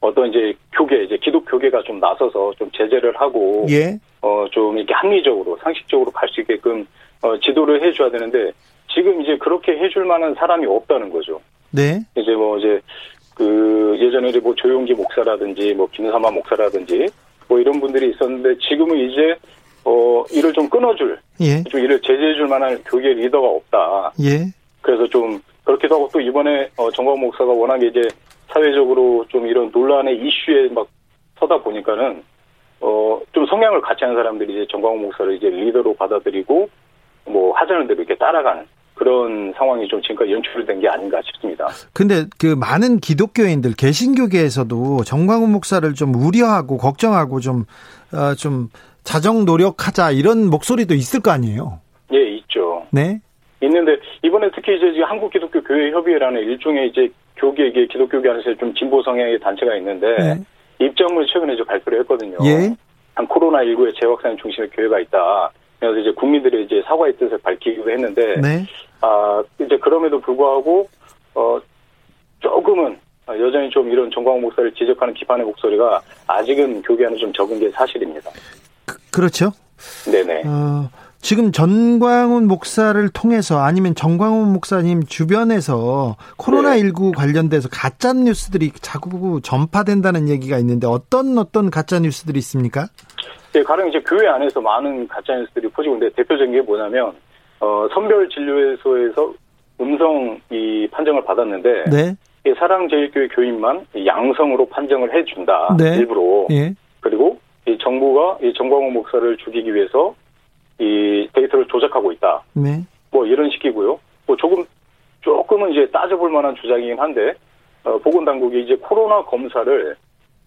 어떤 이제 교계, 이제 기독 교계가 좀 나서서 좀 제재를 하고 예, 어, 좀 이렇게 합리적으로, 상식적으로 갈 수 있게끔, 어, 지도를 해줘야 되는데, 지금 이제 그렇게 해줄 만한 사람이 없다는 거죠. 네, 이제 뭐, 이제, 그, 예전에 뭐 조용기 목사라든지, 뭐 김사마 목사라든지, 뭐 이런 분들이 있었는데, 지금은 이제, 어, 이를 좀 끊어줄, 예, 좀 이를 제재해줄 만한 교계 리더가 없다. 예, 그래서 좀, 그렇기도 하고 또 이번에, 어, 정광 목사가 워낙에 이제 사회적으로 좀 이런 논란의 이슈에 막 서다 보니까는, 어, 좀 성향을 같이 하는 사람들이 이제 정광훈 목사를 이제 리더로 받아들이고, 뭐, 하자는 대로 이렇게 따라가는 그런 상황이 좀 지금까지 연출된 게 아닌가 싶습니다. 근데 그 많은 기독교인들 개신교계에서도 정광훈 목사를 좀 우려하고 걱정하고 좀, 어, 좀 자정 노력하자 이런 목소리도 있을 거 아니에요. 예, 있죠. 네, 있는데, 이번에 특히 이제 지금 한국 기독교 교회 협의회라는 일종의 이제 교계, 이게 기독교계 안에서 좀 진보 성향의 단체가 있는데, 네. 입장문을 최근에 이제 발표를 했거든요. 예. 한 코로나 19의 재확산 중심의 교회가 있다. 그래서 이제 국민들의 이제 사과의 뜻을 밝히기도 했는데, 네, 아, 이제 그럼에도 불구하고, 어, 조금은 여전히 좀 이런 정광훈 목사를 지적하는 비판의 목소리가 아직은 교계 안에 좀 적은 게 사실입니다. 그 렇죠. 네네. 어, 지금 전광훈 목사를 통해서 아니면 정광훈 목사님 주변에서 코로나19 관련돼서 가짜 뉴스들이 자꾸 전파된다는 얘기가 있는데 어떤 어떤 가짜 뉴스들이 있습니까? 예, 가령 이제 교회 안에서 많은 가짜 뉴스들이 퍼지고 있는데 대표적인 게 뭐냐면, 어, 선별진료소에서 음성 이 판정을 받았는데, 네. 이 사랑제일교회 교인만 이 양성으로 판정을 해준다. 네. 일부러. 예. 그리고 이 정부가 이 정광훈 목사를 죽이기 위해서 이 데이터를 조작하고 있다. 네. 뭐 이런 식이고요. 뭐 조금 조금은 이제 따져볼 만한 주장이긴 한데 어, 보건당국이 이제 코로나 검사를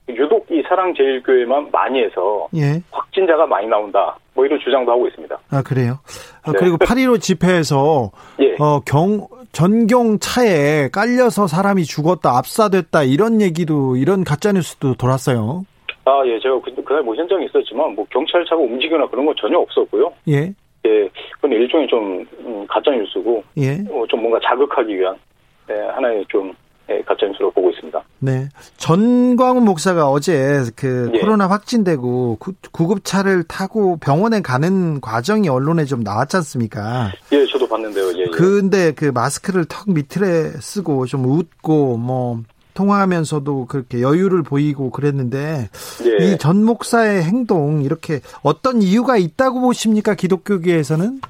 유독 이 사랑제일교회만 많이 해서 예. 확진자가 많이 나온다. 뭐 이런 주장도 하고 있습니다. 아, 그래요. 아, 네. 그리고 8.15 집회에서 예. 어, 경 전경 차에 깔려서 사람이 죽었다, 압사됐다 이런 얘기도 이런 가짜 뉴스도 돌았어요. 아, 예, 제가 그, 그날 뭐 현장에 있었지만 뭐 경찰차가 움직이거나 그런 건 전혀 없었고요. 예. 예, 그건 일종의 좀 음, 가짜 뉴스고 예. 어, 좀 뭔가 자극하기 위한 예, 하나의 좀 예, 가짜 뉴스로 보고 있습니다. 네. 전광훈 목사가 어제 그 예. 코로나 확진되고 구, 구급차를 타고 병원에 가는 과정이 언론에 좀 나왔지 않습니까? 예, 저도 봤는데요. 예, 예. 근데 그 마스크를 턱 밑에 쓰고 좀 웃고 뭐 통화하면서도 그렇게 여유를 보이고 그랬는데 예. 이전 목사의 행동 이렇게 어떤 이유가 있다고 보십니까 기독교계에서는?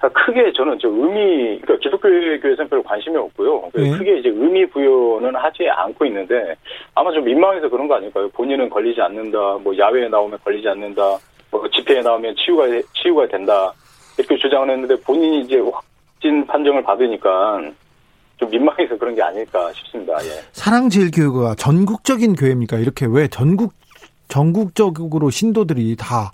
아, 크게 저는 저 의미, 그러니까 기독교회에서는 별로 관심이 없고요. 네. 크게 이제 의미 부여는 하지 않고 있는데 아마 좀 민망해서 그런 거 아닐까요? 본인은 걸리지 않는다, 뭐 야외에 나오면 걸리지 않는다, 뭐 집회에 나오면 치유가 치유가 된다 이렇게 주장을 했는데 본인이 이제 확진 판정을 받으니까 좀 민망해서 그런 게 아닐까 싶습니다. 예. 사랑제일교회가 전국적인 교회입니까? 이렇게 왜 전국 전국적으로 신도들이 다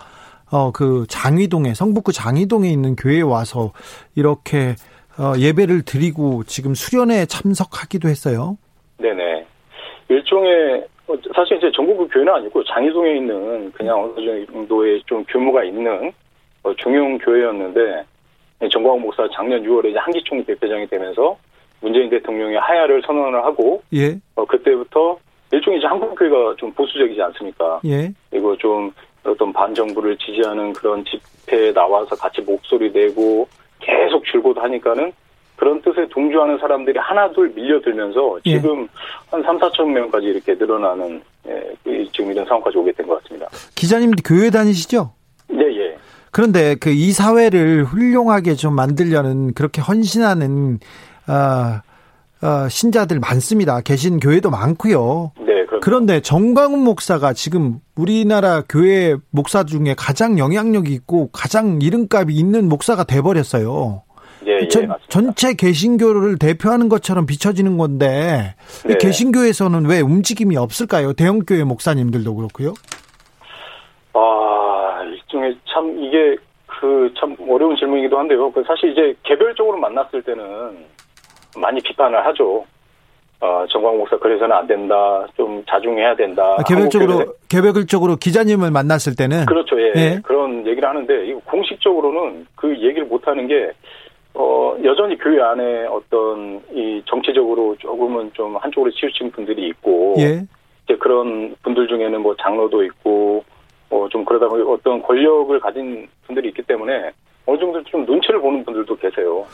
어 그 장위동에 성북구 장위동에 있는 교회에 와서 이렇게 어, 예배를 드리고 지금 수련회 참석하기도 했어요. 네네. 일종의 어, 사실 이제 전국구 교회는 아니고 장희동에 있는 그냥 어느 정도의 좀 규모가 있는 어, 중용 교회였는데 정광훈 목사 작년 6월에 이제 한기총 대표장이 되면서 문재인 대통령의 하야를 선언을 하고 예. 어, 그때부터 일종의 이제 한국 교회가 좀 보수적이지 않습니까? 예. 그리고 좀 어떤 반정부를 지지하는 그런 집회에 나와서 같이 목소리 내고 계속 줄곧 하니까는 그런 뜻에 동조하는 사람들이 하나둘 밀려들면서 예. 지금 한 3, 4천 명까지 이렇게 늘어나는 예, 이- 지금 이런 상황까지 오게 된 것 같습니다. 기자님 교회 다니시죠? 네, 예. 그런데 그 이 사회를 훌륭하게 좀 만들려는 그렇게 헌신하는 아, 아, 신자들 많습니다. 계신 교회도 많고요. 그런데 정광훈 목사가 지금 우리나라 교회 목사 중에 가장 영향력이 있고 가장 이름값이 있는 목사가 돼버렸어요. 예, 예, 전. 전체 개신교를 대표하는 것처럼 비춰지는 건데 이 네. 개신교에서는 왜 움직임이 없을까요? 대형교회 목사님들도 그렇고요. 아, 일종의 참 이게 그 참 어려운 질문이기도 한데요. 그 사실 이제 개별적으로 만났을 때는 많이 비판을 하죠. 어, 정광 목사 그래서는 안 된다. 좀 자중해야 된다. 아, 개별적으로 개별적으로 기자님을 만났을 때는 그렇죠. 예. 예. 그런 얘기를 하는데 이거 공식적으로는 그 얘기를 못 하는 게 어, 여전히 교회 안에 어떤 이 정치적으로 조금은 좀 한쪽으로 치우친 분들이 있고 예. 이제 그런 분들 중에는 뭐 장로도 있고 어, 좀 그러다 보니 어떤 권력을 가진 분들이 있기 때문에 어느 정도 좀 눈치를 보는 분들도 계세요.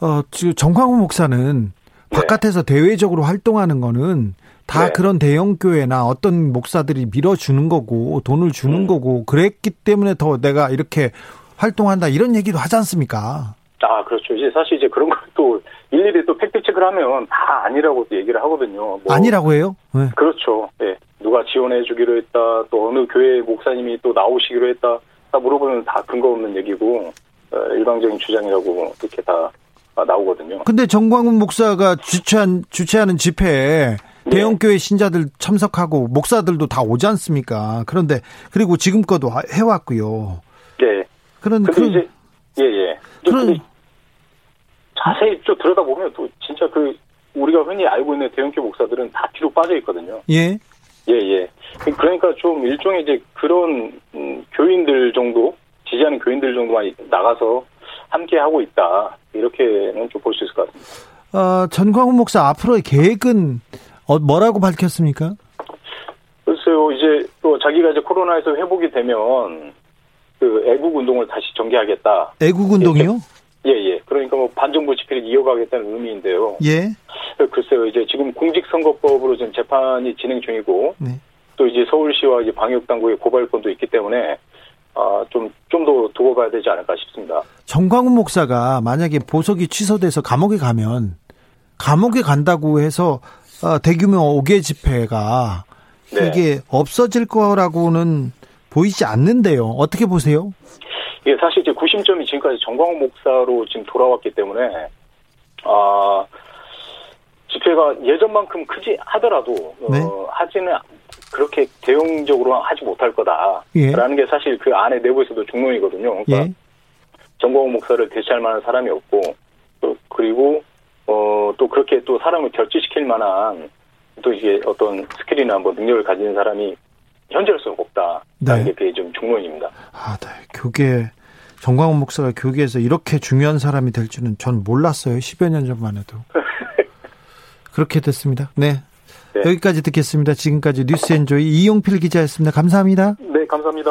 어, 지금 정광훈 목사는 바깥에서 대외적으로 활동하는 거는 다 네. 그런 대형 교회나 어떤 목사들이 밀어주는 거고 돈을 주는 음. 거고 그랬기 때문에 더 내가 이렇게 활동한다 이런 얘기도 하지 않습니까? 아, 그렇죠. 이제 사실 이제 그런 것도 일일이 또 팩트 체크를 하면 다 아니라고 또 얘기를 하거든요. 뭐 아니라고 해요? 네. 그렇죠. 예. 누가 지원해 주기로 했다. 또 어느 교회 목사님이 또 나오시기로 했다. 다 물어보면 다 근거 없는 얘기고 어, 일방적인 주장이라고 이렇게 다 나오거든요. 근데 정광훈 목사가 주최한 주최하는 집회에 네. 대형 교회 신자들 참석하고 목사들도 다 오지 않습니까? 그런데 그리고 지금껏도 해왔고요. 네. 그런 그런 이제 예 예. 그런- 자세히 좀 들여다 보면 또 진짜 그 우리가 흔히 알고 있는 대형교 목사들은 다 뒤로 빠져 있거든요. 예. 예 예. 그러니까 좀 일종의 이제 그런 음, 교인들 정도 지지하는 교인들 정도만 나가서 함께 하고 있다 이렇게는 좀 볼 수 있을 것 같습니다. 어, 전광훈 목사 앞으로의 계획은 어, 뭐라고 밝혔습니까? 글쎄요, 이제 또 자기가 이제 코로나에서 회복이 되면 그 애국 운동을 다시 전개하겠다. 애국 운동이요? 예, 예. 그러니까 뭐 반정부 집회를 이어가겠다는 의미인데요. 예. 글쎄요, 이제 지금 공직선거법으로 지금 재판이 진행 중이고 네. 또 이제 서울시와 이제 방역당국의 고발권도 있기 때문에 아, 좀, 좀 더 두고 봐야 되지 않을까 싶습니다. 정광훈 목사가 만약에 보석이 취소돼서 감옥에 가면 감옥에 간다고 해서 어, 대규모 5개 집회가 네. 이게 없어질 거라고는 보이지 않는데요. 어떻게 보세요? 이게 사실 이제 구심점이 지금까지 정광훈 목사로 지금 돌아왔기 때문에 아 집회가 예전만큼 크지 하더라도 네. 어, 하지는 그렇게 대용적으로 하지 못할 예. 거다라는 게 사실 그 안에 내부에서도 중론이거든요. 그러니까 예. 정광훈 목사를 대체할 만한 사람이 없고 또 그리고 어, 또 그렇게 또 사람을 결집시킬 만한 또 이게 어떤 스킬이나 뭐 능력을 가진 사람이 현재로서는 없다라는 네. 게 그게 좀 중론입니다. 아, 네. 교계 정광훈 목사가 교계에서 이렇게 중요한 사람이 될 줄은 전 몰랐어요. 10여 년 전만 해도. 그렇게 됐습니다. 네. 네. 여기까지 듣겠습니다. 지금까지 뉴스엔조이 이용필 기자였습니다. 감사합니다. 네, 감사합니다.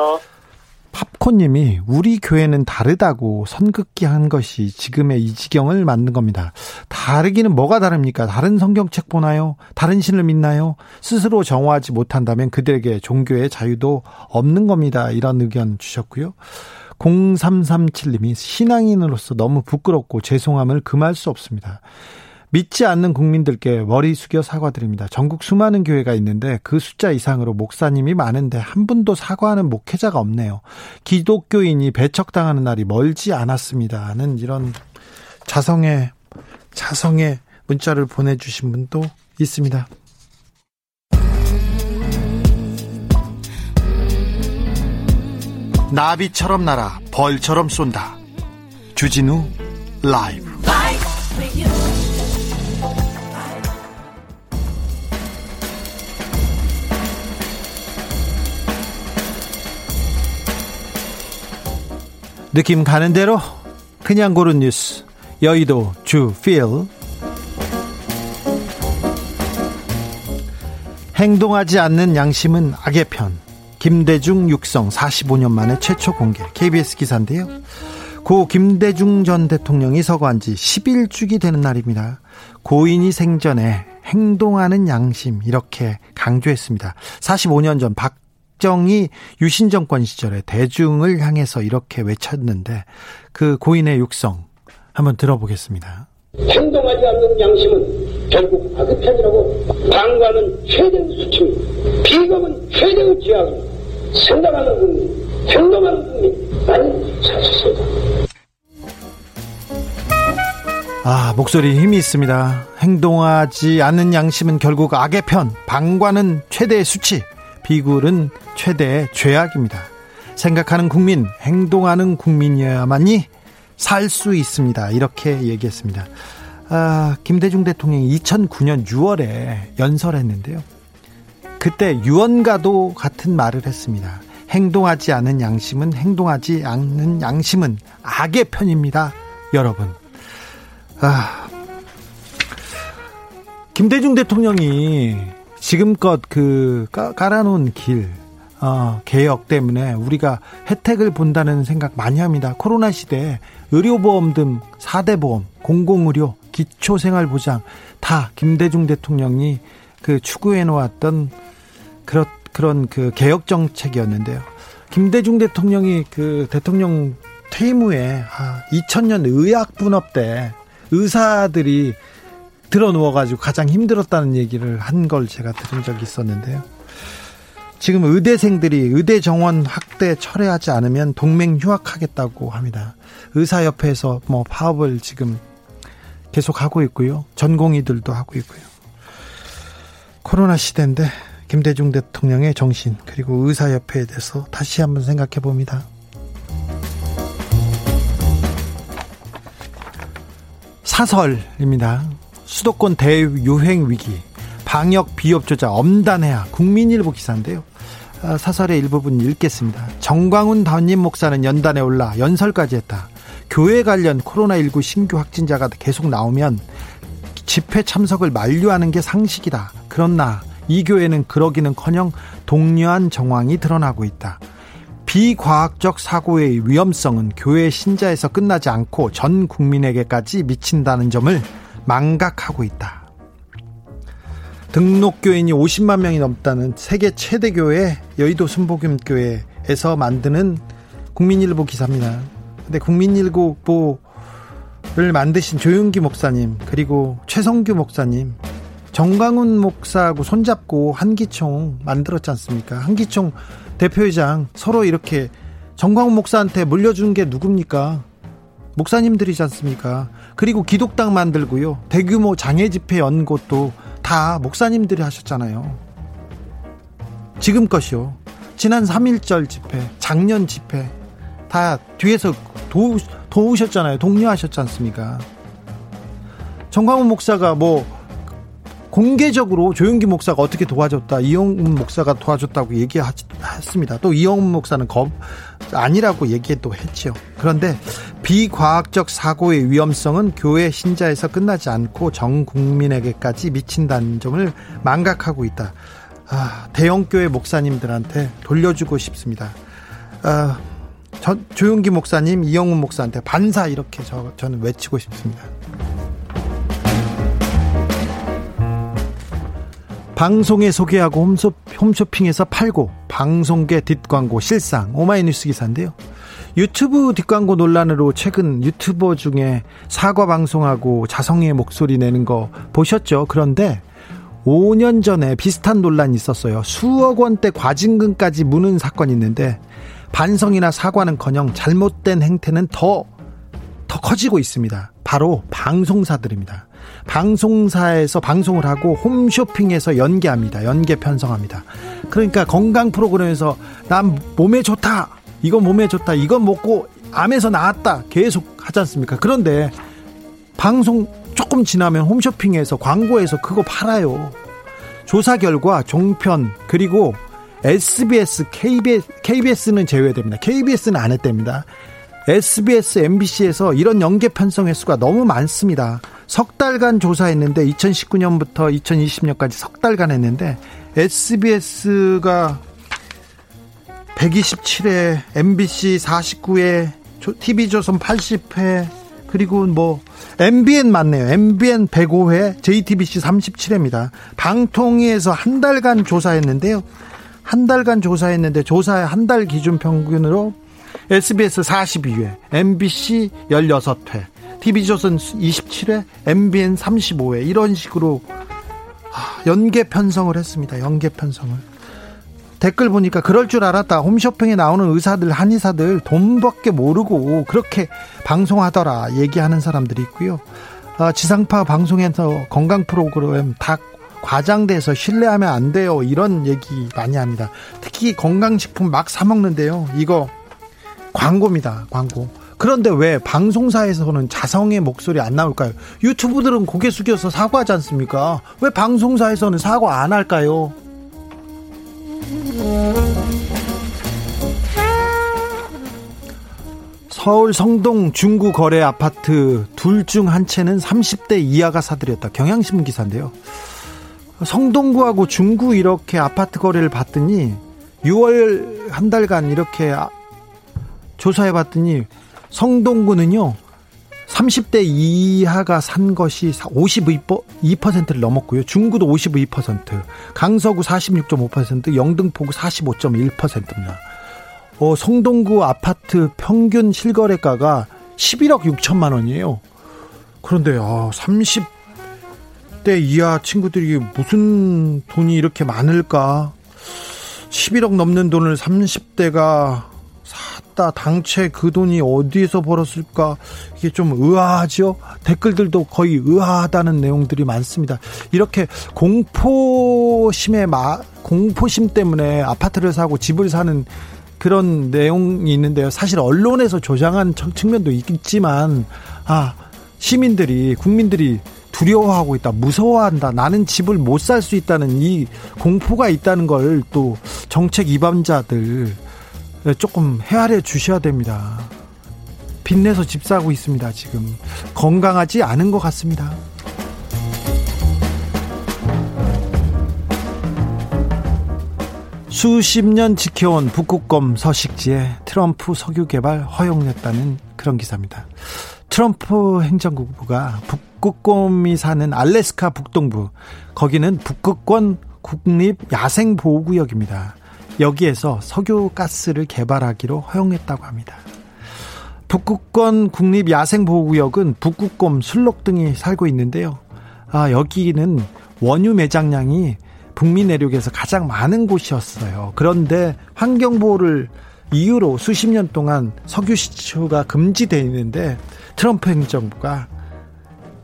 팝콘님이 우리 교회는 다르다고 선긋기 한 것이 지금의 이 지경을 만든 겁니다. 다르기는 뭐가 다릅니까? 다른 성경책 보나요? 다른 신을 믿나요? 스스로 정화하지 못한다면 그들에게 종교의 자유도 없는 겁니다. 이런 의견 주셨고요. 0337님이 신앙인으로서 너무 부끄럽고 죄송함을 금할 수 없습니다. 믿지 않는 국민들께 머리 숙여 사과드립니다. 전국 수많은 교회가 있는데 그 숫자 이상으로 목사님이 많은데 한 분도 사과하는 목회자가 없네요. 기독교인이 배척당하는 날이 멀지 않았습니다는 이런 자성의 자성의 문자를 보내주신 분도 있습니다. 나비처럼 날아 벌처럼 쏜다. 주진우 라이브. 느낌 가는 대로 그냥 고른 뉴스. 여의도 주필. 행동하지 않는 양심은 악의 편. 김대중 육성 45년 만에 최초 공개 KBS 기사인데요. 고 김대중 전 대통령이 서거한 지 10일죽이 되는 날입니다. 고인이 생전에 행동하는 양심 이렇게 강조했습니다. 45년 전 박, 박정희 유신 정권 시절에 대중을 향해서 이렇게 외쳤는데 그 고인의 육성 한번 들어보겠습니다. 행동하지 않는 양심은 결국 악의 편이라고 방관은 최대의 수치입니다. 비겁은 최대의 지향입니다. 생각하는 국민, 행동하는 국민, 나는 자수습니다. 아, 목소리 힘이 있습니다. 행동하지 않는 양심은 결국 악의 편, 방관은 최대의 수치. 비굴은 최대의 죄악입니다. 생각하는 국민, 행동하는 국민이어야만이 살 수 있습니다. 이렇게 얘기했습니다. 아, 김대중 대통령이 2009년 6월에 연설했는데요. 그때 유언가도 같은 말을 했습니다. 행동하지 않은 양심은 행동하지 않는 양심은 악의 편입니다. 여러분. 아, 김대중 대통령이 지금껏 그 깔아놓은 길, 어, 개혁 때문에 우리가 혜택을 본다는 생각 많이 합니다. 코로나 시대에 의료보험 등 4대 보험, 공공의료, 기초생활보장 다 김대중 대통령이 그 추구해 놓았던 그런 그런 그 개혁 정책이었는데요. 김대중 대통령이 그 대통령 퇴임 후에 아, 2000년 의학 분업 때 의사들이 들어 누워가지고 가장 힘들었다는 얘기를 한 걸 제가 들은 적이 있었는데요. 지금 의대생들이 의대 정원 확대 철회하지 않으면 동맹 휴학하겠다고 합니다. 의사협회에서 뭐 파업을 지금 계속 하고 있고요. 전공의들도 하고 있고요. 코로나 시대인데 김대중 대통령의 정신 그리고 의사협회에 대해서 다시 한번 생각해 봅니다. 사설입니다. 수도권 대유행 위기, 방역 비협 조작 엄단해야 국민일보 기사인데요. 아, 사설의 일부분 읽겠습니다. 정광훈 담임 목사는 연단에 올라 연설까지 했다. 교회 관련 코로나19 신규 확진자가 계속 나오면 집회 참석을 만류하는 게 상식이다. 그러나 이 교회는 그러기는커녕 독려한 정황이 드러나고 있다. 비과학적 사고의 위험성은 교회 신자에서 끝나지 않고 전 국민에게까지 미친다는 점을 망각하고 있다. 등록교인이 50만 명이 넘다는 세계 최대 교회 여의도 순복음교회에서 만드는 국민일보 기사입니다. 근데 국민일보를 만드신 조윤기 목사님 그리고 최성규 목사님 정광훈 목사하고 손잡고 한기총 만들었지 않습니까? 한기총 대표회장 서로 이렇게 정광훈 목사한테 물려준 게 누굽니까? 목사님들이지 않습니까? 그리고 기독당 만들고요. 대규모 장애 집회 연 곳도 다 목사님들이 하셨잖아요. 지금것이요. 지난 3.1절 집회, 작년 집회 다 뒤에서 도, 도우셨잖아요. 독려하셨지 않습니까? 정광훈 목사가 뭐 공개적으로 조용기 목사가 어떻게 도와줬다, 이영훈 목사가 도와줬다고 얘기했습니다. 또 이영훈 목사는 검, 아니라고 얘기도 했죠. 그런데 비과학적 사고의 위험성은 교회 신자에서 끝나지 않고 전 국민에게까지 미친다는 점을 망각하고 있다. 아, 대형교회 목사님들한테 돌려주고 싶습니다. 아, 저, 조용기 목사님, 이영훈 목사한테 반사 이렇게 저, 저는 외치고 싶습니다. 방송에 소개하고 홈쇼, 홈쇼핑에서 팔고 방송계 뒷광고 실상 오마이뉴스 기사인데요. 유튜브 뒷광고 논란으로 최근 유튜버 중에 사과 방송하고 자성의 목소리 내는 거 보셨죠? 그런데 5년 전에 비슷한 논란이 있었어요. 수억 원대 과징금까지 무는 사건이 있는데 반성이나 사과는커녕 잘못된 행태는 더, 더 커지고 있습니다. 바로 방송사들입니다. 방송사에서 방송을 하고 홈쇼핑에서 연계합니다. 연계 편성합니다. 그러니까 건강 프로그램에서 난 몸에 좋다. 이건 몸에 좋다. 이건 먹고 암에서 나았다. 계속 하지 않습니까? 그런데 방송 조금 지나면 홈쇼핑에서 광고에서 그거 팔아요. 조사 결과 종편 그리고 SBS, KBS, KBS는 제외됩니다. KBS는 안 했답니다. SBS, MBC에서 이런 연계 편성 횟수가 너무 많습니다. 석 달간 조사했는데 2019년부터 2020년까지 석 달간 했는데 SBS가 127회, MBC 49회, TV조선 80회, 그리고 뭐 MBN 맞네요. MBN 105회, JTBC 37회입니다. 방통위에서 한 달간 조사했는데요. 한 달간 조사했는데 조사의 한 달 기준 평균으로 SBS 42회, MBC 16회, TV조선 27회, MBN 35회 이런 식으로 연계 편성을 했습니다. 연계 편성을. 댓글 보니까 그럴 줄 알았다. 홈쇼핑에 나오는 의사들, 한의사들 돈밖에 모르고 그렇게 방송하더라. 얘기하는 사람들이 있고요. 아, 지상파 방송에서 건강 프로그램 다 과장돼서 신뢰하면 안 돼요. 이런 얘기 많이 합니다. 특히 건강식품 막 사먹는데요. 이거 광고입니다. 광고. 그런데 왜 방송사에서는 자성의 목소리 안 나올까요? 유튜브들은 고개 숙여서 사과하지 않습니까? 왜 방송사에서는 사과 안 할까요? 서울 성동 중구 거래 아파트 둘 중 한 채는 30대 이하가 사들였다. 경향신문 기사인데요. 성동구하고 중구 이렇게 아파트 거래를 봤더니 6월 한 달간 이렇게 조사해 봤더니 성동구는요 30대 이하가 산 것이 52%를 넘었고요. 중구도 52%, 강서구 46.5%, 영등포구 45.1%입니다. 어, 성동구 아파트 평균 실거래가가 11억 6천만 원이에요. 그런데 아, 30대 이하 친구들이 무슨 돈이 이렇게 많을까? 11억 넘는 돈을 30대가 샀다. 당최 그 돈이 어디에서 벌었을까? 이게 좀 의아하죠? 댓글들도 거의 의아하다는 내용들이 많습니다. 이렇게 공포심에 마, 공포심 때문에 아파트를 사고 집을 사는 그런 내용이 있는데요. 사실 언론에서 조장한 측면도 있지만, 아, 시민들이, 국민들이 두려워하고 있다, 무서워한다, 나는 집을 못 살 수 있다는 이 공포가 있다는 걸 또 정책 이반자들 조금 헤아려 주셔야 됩니다. 빚내서 집 사고 있습니다, 지금. 건강하지 않은 것 같습니다. 수십 년 지켜온 북극곰 서식지에 트럼프 석유 개발 허용했다는 그런 기사입니다. 트럼프 행정국부가 북극곰이 사는 알래스카 북동부 거기는 북극권 국립 야생 보호구역입니다. 여기에서 석유 가스를 개발하기로 허용했다고 합니다. 북극권 국립 야생 보호구역은 북극곰, 술록 등이 살고 있는데요. 아, 여기는 원유 매장량이 북미 내륙에서 가장 많은 곳이었어요. 그런데 환경보호를 이유로 수십 년 동안 석유 시추가 금지되어 있는데 트럼프 행정부가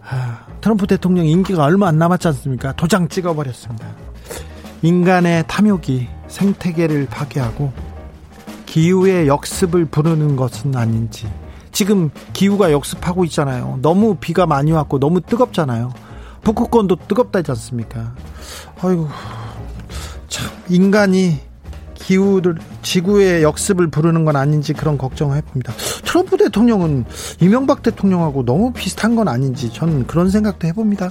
아, 트럼프 대통령 임기가 얼마 안 남았지 않습니까? 도장 찍어버렸습니다. 인간의 탐욕이 생태계를 파괴하고 기후의 역습을 부르는 것은 아닌지 지금 기후가 역습하고 있잖아요. 너무 비가 많이 왔고 너무 뜨겁잖아요. 북극권도 뜨겁다지 않습니까? 아이고 참 인간이 기후를 지구의 역습을 부르는 건 아닌지 그런 걱정을 해봅니다. 트럼프 대통령은 이명박 대통령하고 너무 비슷한 건 아닌지 저는 그런 생각도 해봅니다.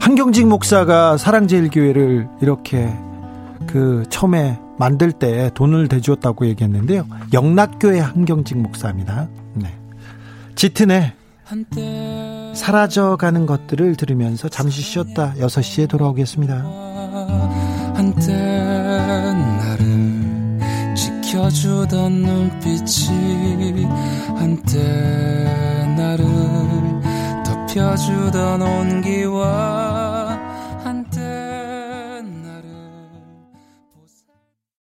한경직 목사가 사랑제일교회를 이렇게 그 처음에 만들 때 돈을 대주었다고 얘기했는데요. 영락교회 한경직 목사입니다. 네. 짙은에 사라져가는 것들을 들으면서 잠시 쉬었다 6시에 돌아오겠습니다. 한때 나를 지켜주던 눈빛이 한때 덮여주던 온기와